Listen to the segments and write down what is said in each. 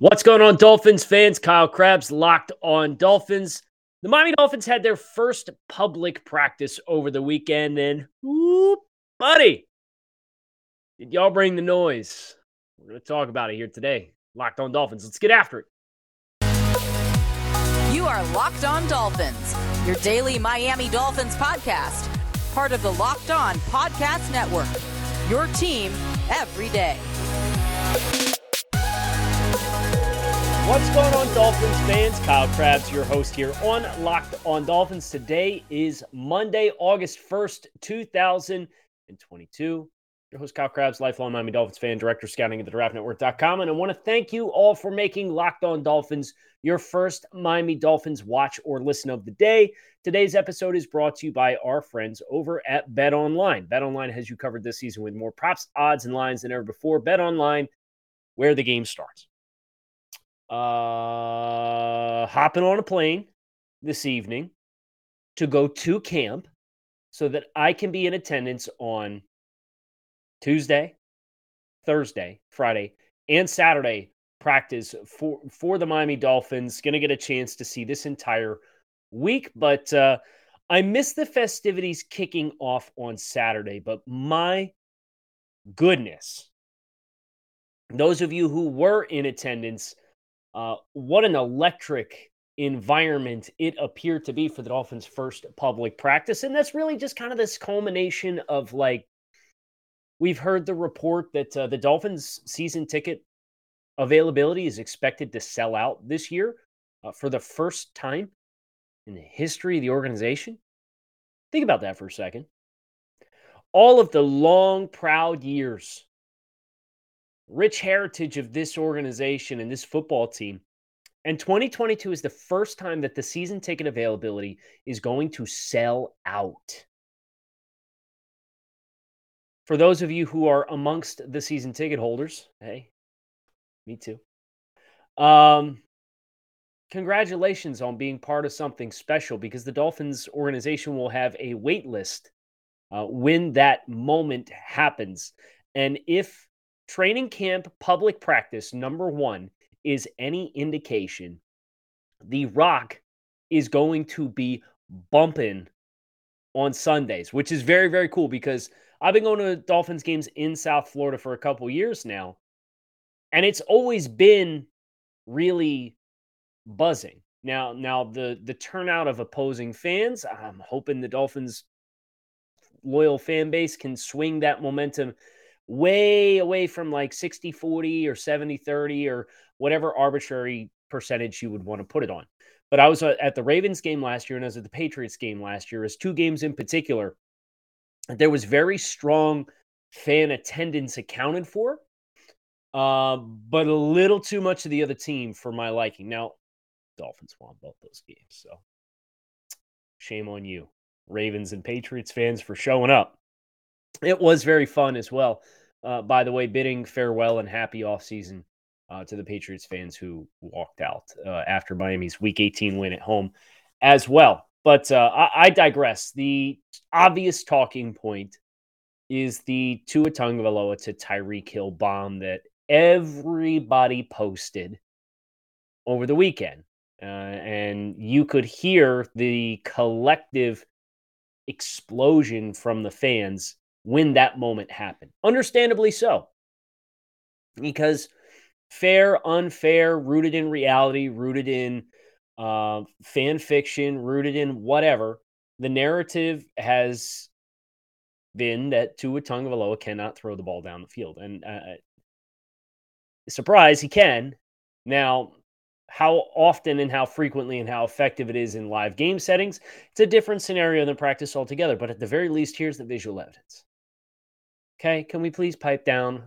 What's going on, Dolphins fans? Kyle Crabbs locked on Dolphins. The Miami Dolphins had their first public practice over the weekend, and whoop, buddy, did y'all bring the noise? We're going to talk about it here today. Locked on Dolphins. Let's get after it. You are Locked On Dolphins, your daily Miami Dolphins podcast, part of the Locked On Podcast Network. Your team every day. What's going on, Dolphins fans? Kyle Crabbs, your host here on Locked on Dolphins. Today is Monday, August 1st, 2022. Your host, Kyle Crabbs, lifelong Miami Dolphins fan, director scouting at the draftnetwork.com. And I want to thank you all for making Locked on Dolphins your first Miami Dolphins watch or listen of the day. Today's episode is brought to you by our friends over at Bet Online. Bet Online has you covered this season with more props, odds, and lines than ever before. Bet Online, where the game starts uh, hopping on a plane this evening to go to camp so that I can be in attendance on Tuesday, Thursday, Friday, and Saturday practice for for the Miami Dolphins. Going to get a chance to see this entire week, but uh, I missed the festivities kicking off on Saturday. But my goodness, those of you who were in attendance uh, what an electric environment it appeared to be for the Dolphins' first public practice. And that's really just kind of this culmination of like, we've heard the report that uh, the Dolphins' season ticket availability is expected to sell out this year uh, for the first time in the history of the organization. Think about that for a second. All of the long, proud years rich heritage of this organization and this football team. And 2022 is the first time that the season ticket availability is going to sell out. For those of you who are amongst the season ticket holders, hey, me too. Um, congratulations on being part of something special because the Dolphins organization will have a wait list uh, when that moment happens. And if training camp public practice number one is any indication, The Rock is going to be bumping on Sundays, which is very, very cool because I've been going to Dolphins games in South Florida for a couple years now. And it's always been really buzzing. Now, now the the turnout of opposing fans, I'm hoping the Dolphins loyal fan base can swing that momentum way away from like 60 40 or 70 30 or whatever arbitrary percentage you would want to put it on. But I was uh, at the Ravens game last year and I was at the Patriots game last year, as two games in particular. There was very strong fan attendance accounted for, uh, but a little too much of the other team for my liking. Now, Dolphins won both those games, so shame on you, Ravens and Patriots fans, for showing up. It was very fun as well uh, by the way, bidding farewell and happy offseason uh, to the Patriots fans who walked out uh, after Miami's Week 18 win at home as well. But uh, I, I, digress. The obvious talking point is the Tua Tagovailoa to Tyreek Hill bomb that everybody posted over the weekend. Uh, and you could hear the collective explosion from the fans when that moment happened. Understandably so. Because fair, unfair, rooted in reality, rooted in uh, fan fiction, rooted in whatever, the narrative has been that Tua Tagovailoa cannot throw the ball down the field. And uh, surprise, he can. Now, how often and how frequently and how effective it is in live game settings, it's a different scenario than practice altogether. But at the very least, here's the visual evidence. Okay, can we please pipe down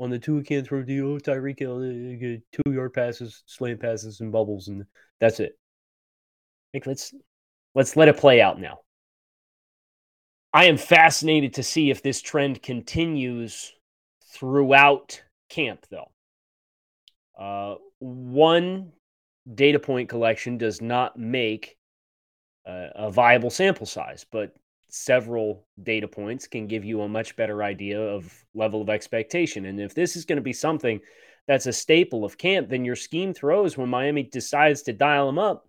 on the two throw the oh, Tyreek Hill, uh, two yard passes, slant passes, and bubbles, and that's it. Like let's let's let it play out now. I am fascinated to see if this trend continues throughout camp, though. Uh, one data point collection does not make uh, a viable sample size, but several data points can give you a much better idea of level of expectation. And if this is going to be something that's a staple of camp, then your scheme throws when Miami decides to dial them up.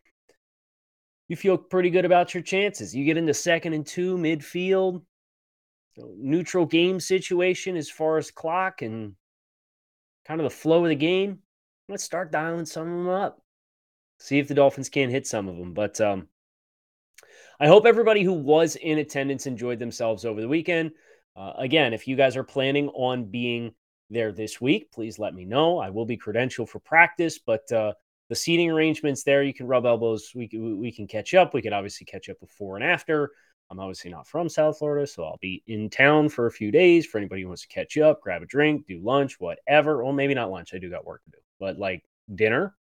You feel pretty good about your chances. You get into second and two midfield, neutral game situation as far as clock and kind of the flow of the game. Let's start dialing some of them up. See if the Dolphins can hit some of them. But um, I hope everybody who was in attendance enjoyed themselves over the weekend. Uh, again, if you guys are planning on being there this week, please let me know. I will be credentialed for practice, but uh, the seating arrangements there, you can rub elbows. We, we can catch up. We could obviously catch up before and after. I'm obviously not from South Florida, so I'll be in town for a few days for anybody who wants to catch up, grab a drink, do lunch, whatever. Well, maybe not lunch. I do got work to do, but like dinner,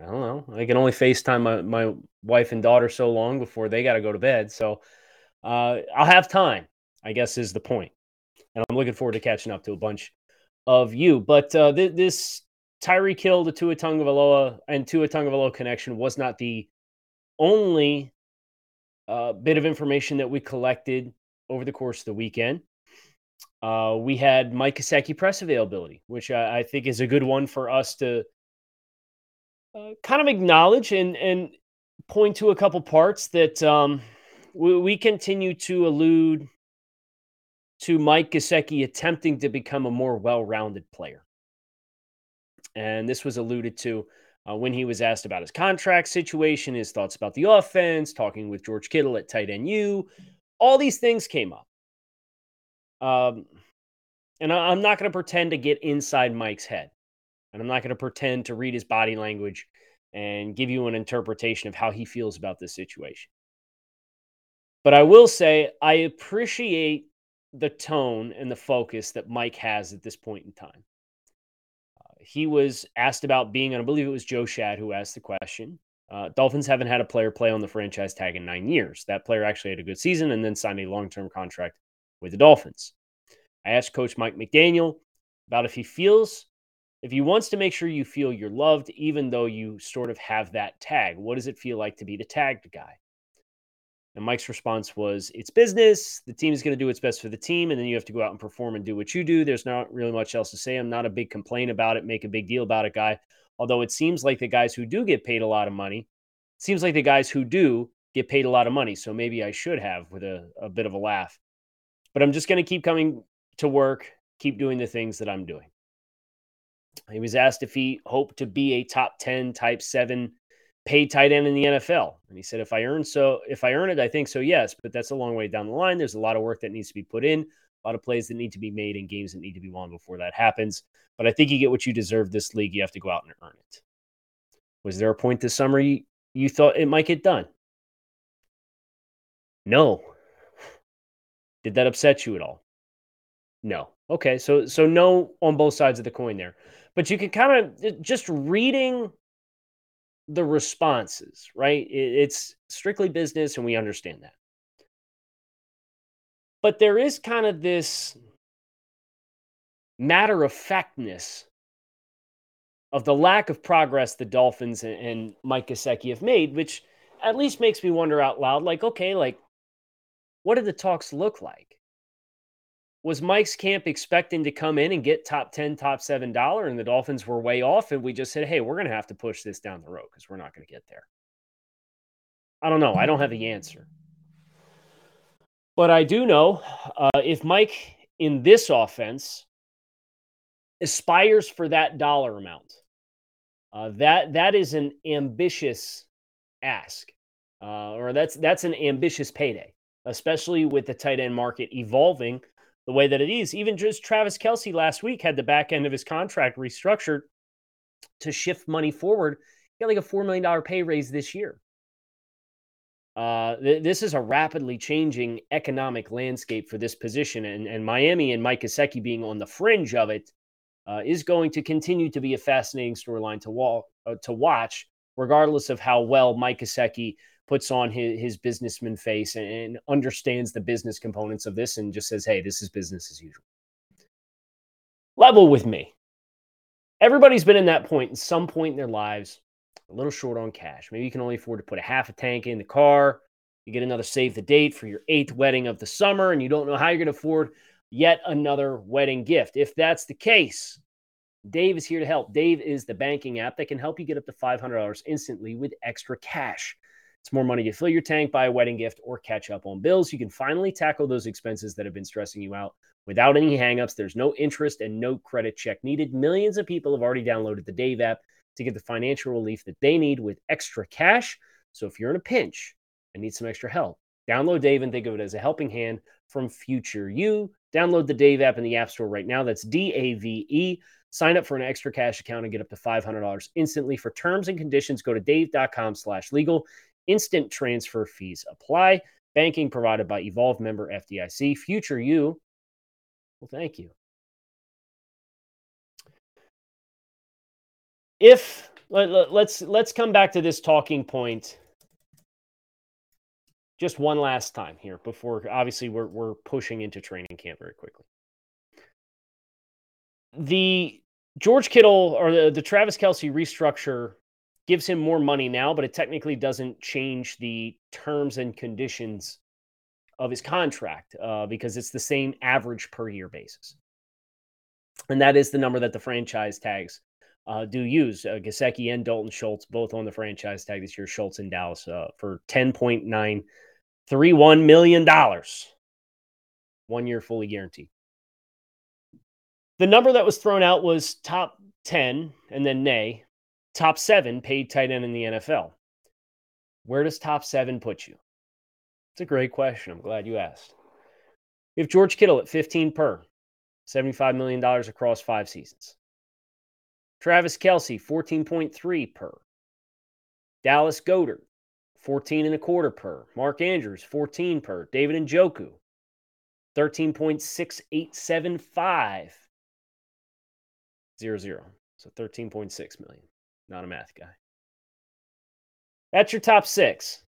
I don't know. I can only FaceTime my, my wife and daughter so long before they got to go to bed. So uh, I'll have time, I guess, is the point. And I'm looking forward to catching up to a bunch of you. But uh, th- this Tyreek Hill, the Tua Tagovailoa and Tua Tagovailoa connection was not the only uh, bit of information that we collected over the course of the weekend. Uh, we had Mike Gesicki press availability, which I, I, think is a good one for us to uh, kind of acknowledge and and point to a couple parts that um, we, we, continue to allude to Mike Gesicki attempting to become a more well-rounded player, and this was alluded to uh, when he was asked about his contract situation, his thoughts about the offense, talking with George Kittle at tight end U. All these things came up. Um, and I, I'm not going to pretend to get inside Mike's head. And I'm not going to pretend to read his body language and give you an interpretation of how he feels about this situation. But I will say, I appreciate the tone and the focus that Mike has at this point in time he was asked about being, and I believe it was Joe Shad who asked the question. Uh, Dolphins haven't had a player play on the franchise tag in nine years. That player actually had a good season and then signed a long term contract with the Dolphins. I asked Coach Mike McDaniel about if he feels, if he wants to make sure you feel you're loved, even though you sort of have that tag. What does it feel like to be the tagged guy? And Mike's response was, It's business. The team is going to do what's best for the team. And then you have to go out and perform and do what you do. There's not really much else to say. I'm not a big complaint about it, make a big deal about it guy. Although it seems like the guys who do get paid a lot of money, seems like the guys who do get paid a lot of money. So maybe I should have with a, a bit of a laugh. But I'm just going to keep coming to work, keep doing the things that I'm doing. He was asked if he hoped to be a top 10, type 7 paid tight end in the NFL. And he said, if I earn so, if I earn it, I think so, yes. But that's a long way down the line. There's a lot of work that needs to be put in, a lot of plays that need to be made, and games that need to be won before that happens. But I think you get what you deserve this league. You have to go out and earn it. Was there a point this summer you, you thought it might get done? No. Did that upset you at all? No. Okay, so so no on both sides of the coin there. But you can kind of just reading the responses, right? It's strictly business, and we understand that. But there is kind of this matter of factness of the lack of progress the Dolphins and Mike Gesicki have made, which at least makes me wonder out loud like, okay, like, what did the talks look like? Was Mike's camp expecting to come in and get top 10, top seven dollar, and the Dolphins were way off. And we just said, hey, we're going to have to push this down the road because we're not going to get there. I don't know. I don't have the answer. But I do know uh, if Mike in this offense aspires for that dollar amount, uh, that that is an ambitious ask, uh, or that's that's an ambitious payday, especially with the tight end market evolving the way that it is. Even just Travis Kelce last week had the back end of his contract restructured to shift money forward. He got like a $4 million pay raise this year. Uh, th- this is a rapidly changing economic landscape for this position, and, and Miami and Mike Gesicki being on the fringe of it uh, is going to continue to be a fascinating storyline to, uh, to watch, regardless of how well Mike Gesicki puts on his, his businessman face and, and understands the business components of this and just says, hey, this is business as usual. Level with me. Everybody's been in that point in some point in their lives, a little short on cash. Maybe you can only afford to put a half a tank in the car. You get another save the date for your eighth wedding of the summer, and you don't know how you're going to afford yet another wedding gift. If that's the case, Dave is here to help. Dave is the banking app that can help you get up to $500 instantly with extra cash. It's more money to fill your tank, buy a wedding gift, or catch up on bills. You can finally tackle those expenses that have been stressing you out without any hangups. There's no interest and no credit check needed. Millions of people have already downloaded the Dave app to get the financial relief that they need with extra cash. So if you're in a pinch and need some extra help, download Dave and think of it as a helping hand from future you. Download the Dave app in the App Store right now. That's D A V E. Sign up for an extra cash account and get up to $500 instantly. For terms and conditions, go to dave.com slash legal. Instant transfer fees apply. Banking provided by Evolve member FDIC. Future you. Well, thank you. If let, let, let's let's come back to this talking point just one last time here before obviously we're we're pushing into training camp very quickly. The George Kittle or the, the Travis Kelce restructure gives him more money now, but it technically doesn't change the terms and conditions of his contract uh, because it's the same average per year basis. And that is the number that the franchise tags uh, do use. Uh, Gesicki and Dalton Schultz both on the franchise tag this year. Schultz in Dallas uh, for $10.931 million. One year fully guaranteed. The number that was thrown out was top 10 and then nay top seven paid tight end in the NFL. Where does top seven put you? It's a great question. I'm glad you asked. We have George Kittle at 15 per, $75 million across five seasons. Travis Kelce, 14.3 per. Dallas Goedert, 14 and a quarter per. Mark Andrews, 14 per. David and Njoku, 13.6875. Zero zero. So 13.6 million. Not a math guy. That's your top six.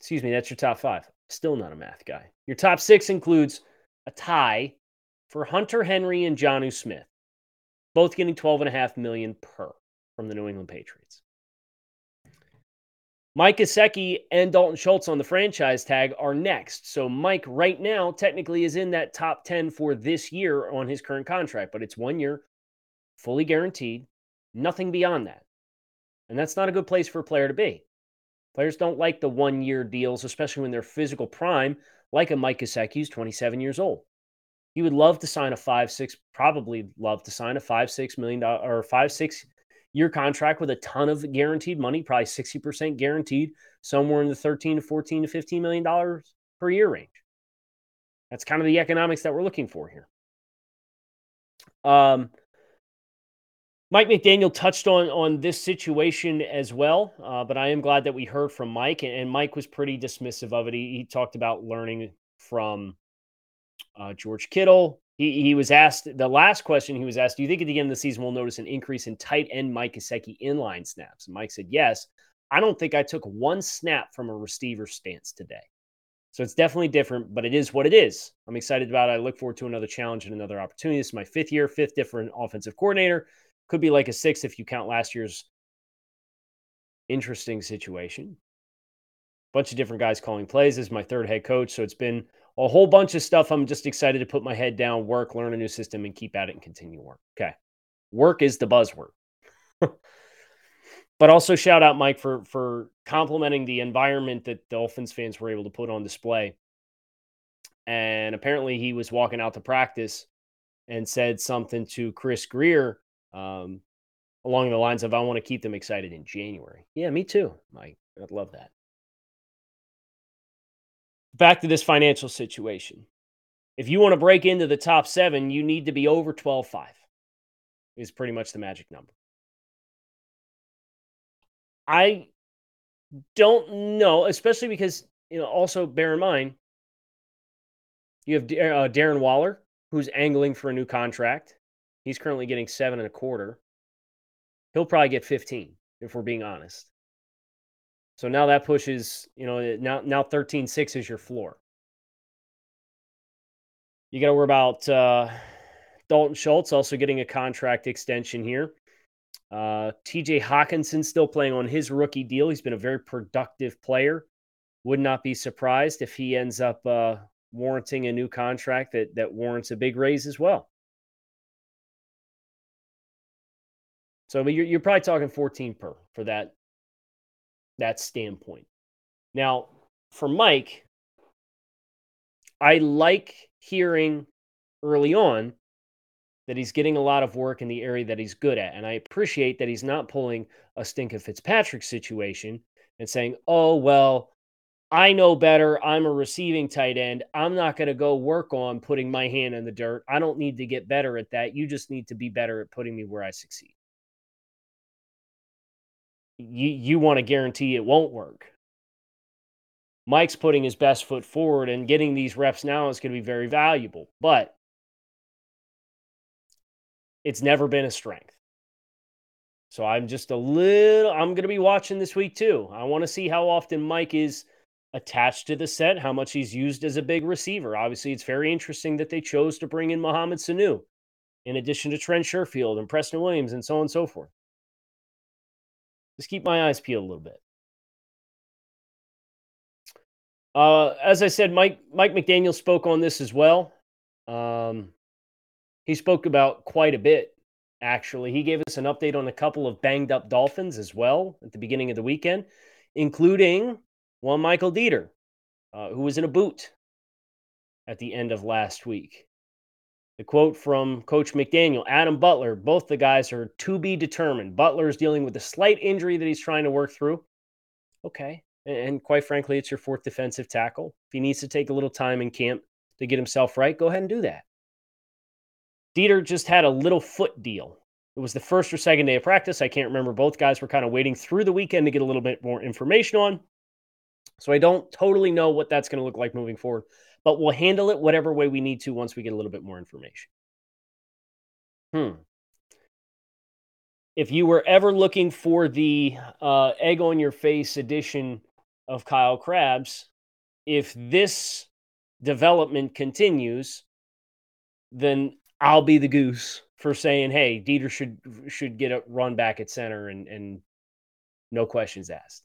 Excuse me, that's your top five. Still not a math guy. Your top six includes a tie for Hunter Henry and Jonnu Smith, both getting 12.5 million per from the New England Patriots. Mike Gesicki and Dalton Schultz on the franchise tag are next. So Mike right now technically is in that top 10 for this year on his current contract, but it's one year, fully guaranteed, Nothing beyond that. And that's not a good place for a player to be. Players don't like the one year deals, especially when they're physical prime, like a Mike Gesicki, who's 27 years old. He would love to sign a five, six, probably love to sign a five, six million dollar or five, six year contract with a ton of guaranteed money, probably 60% guaranteed, somewhere in the 13 to 14 to 15 million dollars per year range. That's kind of the economics that we're looking for here. Um, Mike McDaniel touched on on this situation as well, uh, but I am glad that we heard from Mike, and, and Mike was pretty dismissive of it. He, he talked about learning from uh, George Kittle. He, he was asked the last question he was asked, Do you think at the end of the season we'll notice an increase in tight end Mike Gesicki inline snaps? And Mike said, Yes. I don't think I took one snap from a receiver stance today. So it's definitely different, but it is what it is. I'm excited about it. I look forward to another challenge and another opportunity. This is my fifth year, fifth different offensive coordinator. Could be like a six if you count last year's interesting situation. Bunch of different guys calling plays. This is my third head coach. So it's been a whole bunch of stuff. I'm just excited to put my head down, work, learn a new system, and keep at it and continue work. Okay. Work is the buzzword. but also shout out Mike for for complimenting the environment that Dolphins fans were able to put on display. And apparently he was walking out to practice and said something to Chris Grier um, along the lines of I want to keep them excited in January. Yeah, me too, Mike. I'd love that. Back to this financial situation. If you want to break into the top seven, you need to be over 12 5, is pretty much the magic number. I don't know, especially because, you know, also bear in mind, you have uh, Darren Waller, who's angling for a new contract. He's currently getting seven and a quarter. He'll probably get 15 if we're being honest. So now that pushes, you know, now now 13-6 is your floor. You got to worry about uh, Dalton Schultz also getting a contract extension here. Uh, TJ Hockenson still playing on his rookie deal. He's been a very productive player. Would not be surprised if he ends up uh, warranting a new contract that that warrants a big raise as well. So you're, you're probably talking 14 per for that that standpoint. Now, for Mike, I like hearing early on that he's getting a lot of work in the area that he's good at. And I appreciate that he's not pulling a Minkah Fitzpatrick situation and saying, oh, well, I know better. I'm a receiving tight end. I'm not going to go work on putting my hand in the dirt. I don't need to get better at that. You just need to be better at putting me where I succeed. You, you want to guarantee it won't work. Mike's putting his best foot forward and getting these reps now is going to be very valuable, but it's never been a strength. So I'm just a little, I'm going to be watching this week too. I want to see how often Mike is attached to the set, how much he's used as a big receiver. Obviously, it's very interesting that they chose to bring in Mohamed Sanu in addition to Trent Sherfield and Preston Williams and so on and so forth. Just keep my eyes peeled a little bit. Uh, as I said, Mike Mike McDaniel spoke on this as well. Um, he spoke about quite a bit, actually. He gave us an update on a couple of banged up Dolphins as well at the beginning of the weekend, including one Michael Deiter, uh, who was in a boot at the end of last week. The quote from Coach McDaniel Adam Butler, both the guys are to be determined. Butler is dealing with a slight injury that he's trying to work through. Okay. And quite frankly, it's your fourth defensive tackle. If he needs to take a little time in camp to get himself right, go ahead and do that. Deiter just had a little foot deal. It was the first or second day of practice. I can't remember. Both guys were kind of waiting through the weekend to get a little bit more information on. So I don't totally know what that's going to look like moving forward, but we'll handle it whatever way we need to once we get a little bit more information. Hmm. If you were ever looking for the uh, egg on your face edition of Kyle Crabbs, if this development continues, then I'll be the goose for saying, "Hey, Deiter should should get a run back at center and and no questions asked."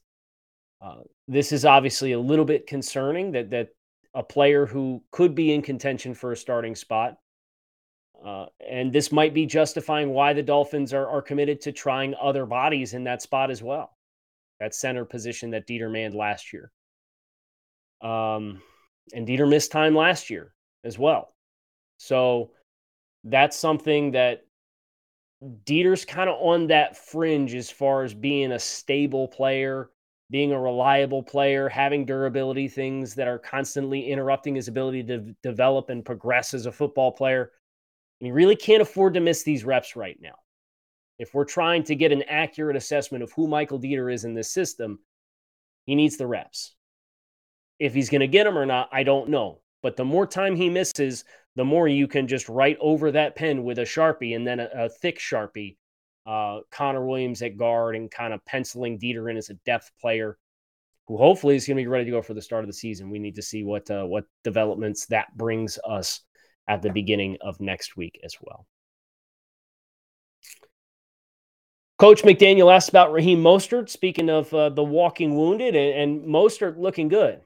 Uh, this is obviously a little bit concerning that that a player who could be in contention for a starting spot, uh, and this might be justifying why the Dolphins are are committed to trying other bodies in that spot as well, that center position that Deiter manned last year. Um, and Deiter missed time last year as well, so that's something that Deiter's kind of on that fringe as far as being a stable player, being a reliable player, having durability, things that are constantly interrupting his ability to develop and progress as a football player. And he really can't afford to miss these reps right now. If we're trying to get an accurate assessment of who Michael Deiter is in this system, he needs the reps. If he's going to get them or not, I don't know. But the more time he misses, the more you can just write over that pen with a sharpie and then a, a thick sharpie. Uh, Connor Williams at guard and kind of penciling Deiter in as a depth player, who hopefully is going to be ready to go for the start of the season. We need to see what uh, what developments that brings us at the beginning of next week as well. Coach McDaniel asked about Raheem Mostert. Speaking of uh, the walking wounded, and, and Mostert looking good.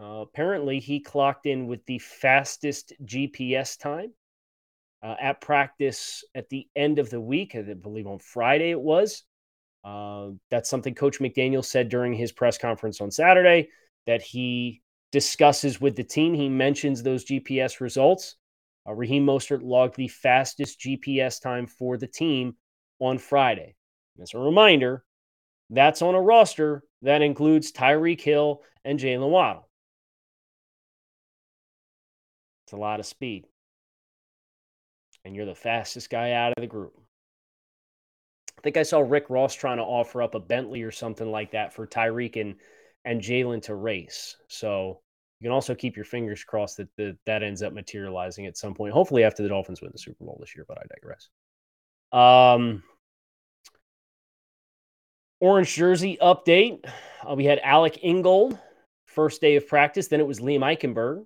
Uh, apparently, he clocked in with the fastest GPS time uh, at practice at the end of the week. I believe on Friday it was. Uh, that's something Coach McDaniel said during his press conference on Saturday that he discusses with the team. He mentions those GPS results. Uh, Raheem Mostert logged the fastest GPS time for the team on Friday. As a reminder, that's on a roster that includes Tyreek Hill and Jaylen Waddle. It's a lot of speed. And you're the fastest guy out of the group. I think I saw Rick Ross trying to offer up a Bentley or something like that for Tyreek and, and Jaylen to race. So you can also keep your fingers crossed that the, that ends up materializing at some point. Hopefully after the Dolphins win the Super Bowl this year, but I digress. Um, orange jersey update. Uh, we had Alec Ingold first day of practice. Then it was Liam Eichenberg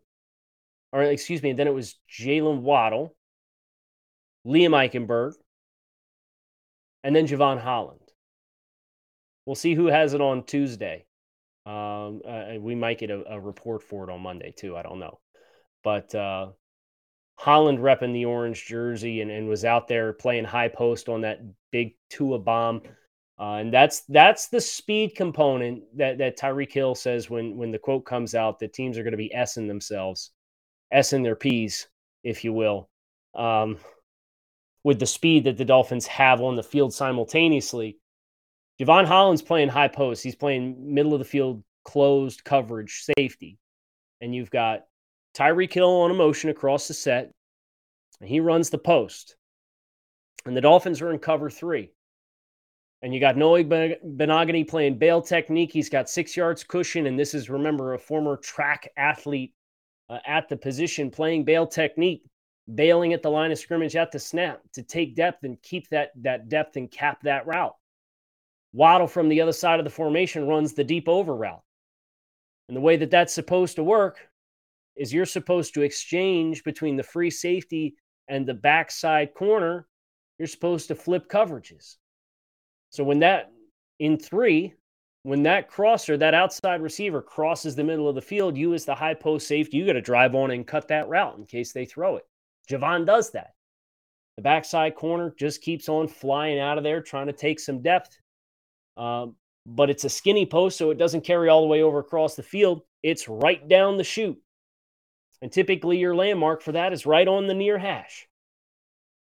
or excuse me, and then it was Jaylen Waddle, Liam Eichenberg, and then Jevon Holland. We'll see who has it on Tuesday. Um, uh, we might get a, a, report for it on Monday too. I don't know, but uh, Holland repping the orange jersey and, and was out there playing high post on that big Tua bomb. Uh, and that's that's the speed component that that Tyreek Hill says when when the quote comes out that teams are going to be s-ing themselves, s-ing their p's, if you will, um, with the speed that the Dolphins have on the field simultaneously. Jevon Holland's playing high post. He's playing middle of the field, closed coverage, safety, and you've got Tyreek Hill on a motion across the set, and he runs the post. And the Dolphins are in cover three. And you got Noah Igbinoghene playing bail technique. He's got six yards cushion. And this is, remember, a former track athlete uh, at the position playing bail technique, bailing at the line of scrimmage at the snap to take depth and keep that, that depth and cap that route. Waddle from the other side of the formation runs the deep over route. And the way that that's supposed to work is you're supposed to exchange between the free safety and the backside corner. You're supposed to flip coverages. So when that in three, when that crosser, that outside receiver crosses the middle of the field, you as the high post safety, you got to drive on and cut that route in case they throw it. Jevon does that. The backside corner just keeps on flying out of there, trying to take some depth. Um, but it's a skinny post, so it doesn't carry all the way over across the field. It's right down the chute. And typically, your landmark for that is right on the near hash.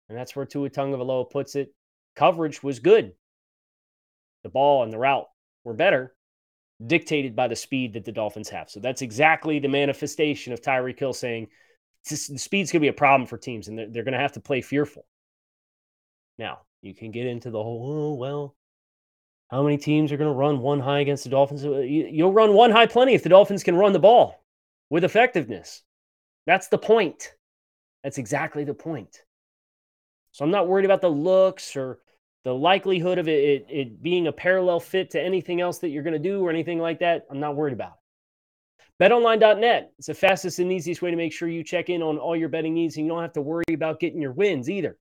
And that's where Tua Tagovailoa puts it. Coverage was good the ball and the route were better, dictated by the speed that the Dolphins have. So that's exactly the manifestation of Tyreek Hill saying the speed's going to be a problem for teams and they're, they're going to have to play fearful. Now, you can get into the whole, oh, well, how many teams are going to run one high against the Dolphins? Uh, you'll run one high plenty if the Dolphins can run the ball with effectiveness. That's the point. That's exactly the point. So I'm not worried about the looks or the likelihood of it, it, it being a parallel fit to anything else that you're going to do or anything like that, I'm not worried about. BetOnline.net. It's the fastest and easiest way to make sure you check in on all your betting needs and you don't have to worry about getting your wins either.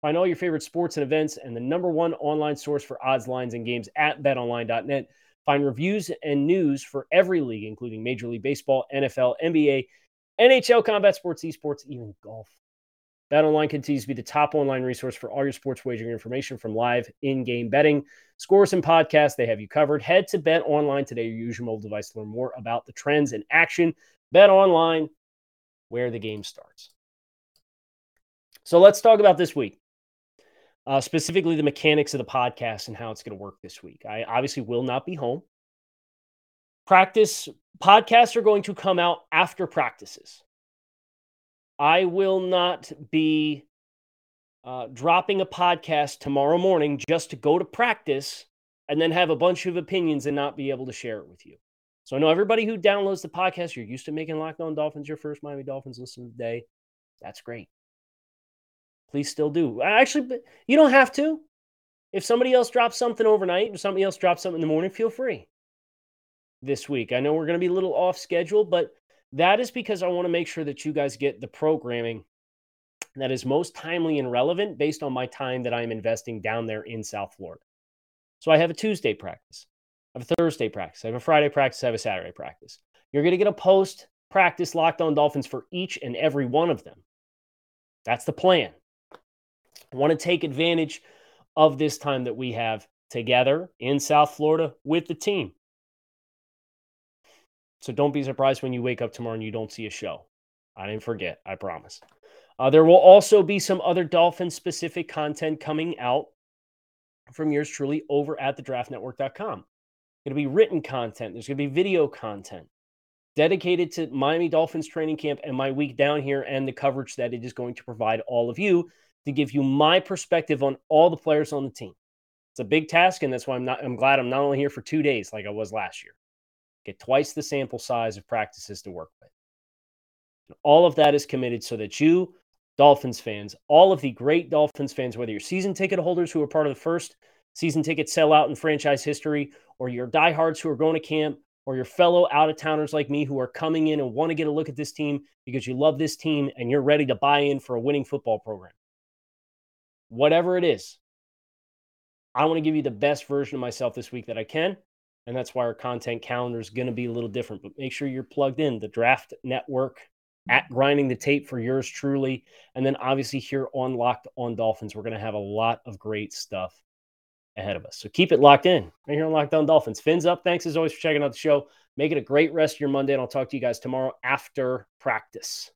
Find all your favorite sports and events and the number one online source for odds, lines, and games at betonline.net. Find reviews and news for every league, including Major League Baseball, NFL, NBA, NHL, combat sports, esports, even golf. BetOnline continues to be the top online resource for all your sports wagering information from live in-game betting, scores, and podcasts. They have you covered. Head to BetOnline today, your usual mobile device, to learn more about the trends in action. BetOnline, where the game starts. So let's talk about this week, uh, specifically the mechanics of the podcast and how it's going to work this week. I obviously will not be home. Practice podcasts are going to come out after practices. I will not be uh, dropping a podcast tomorrow morning just to go to practice and then have a bunch of opinions and not be able to share it with you. So I know everybody who downloads the podcast, you're used to making Locked On Dolphins your first Miami Dolphins listen today. That's great. Please still do. Actually, you don't have to. If somebody else drops something overnight or somebody else drops something in the morning, feel free this week. I know we're going to be a little off schedule, but that is because I want to make sure that you guys get the programming that is most timely and relevant based on my time that I'm investing down there in South Florida. So I have a Tuesday practice, I have a Thursday practice, I have a Friday practice, I have a Saturday practice. You're going to get a post practice locked on Dolphins for each and every one of them. That's the plan. I want to take advantage of this time that we have together in South Florida with the team. So don't be surprised when you wake up tomorrow and you don't see a show. I didn't forget, I promise. Uh, there will also be some other Dolphin specific content coming out from yours truly over at thedraftnetwork.com. To be written content, there's going to be video content dedicated to Miami Dolphins training camp and my week down here and the coverage that it is going to provide all of you to give you my perspective on all the players on the team. It's a big task, and that's why I'm not I'm glad I'm not only here for two days like I was last year get twice the sample size of practices to work with. All of that is committed so that you, Dolphins fans, all of the great Dolphins fans, whether you're season ticket holders who are part of the first season ticket sellout in franchise history, or your diehards who are going to camp, or your fellow out of towners like me who are coming in and want to get a look at this team because you love this team and you're ready to buy in for a winning football program. Whatever it is, I want to give you the best version of myself this week that I can. And that's why our content calendar is going to be a little different. But make sure you're plugged in the Draft Network at mm-hmm. grinding the tape for yours truly. And then obviously here on Locked on Dolphins, we're going to have a lot of great stuff ahead of us. So keep it locked in right here on Locked on Dolphins. Fins up. Thanks as always for checking out the show. Make it a great rest of your Monday, and I'll talk to you guys tomorrow after practice.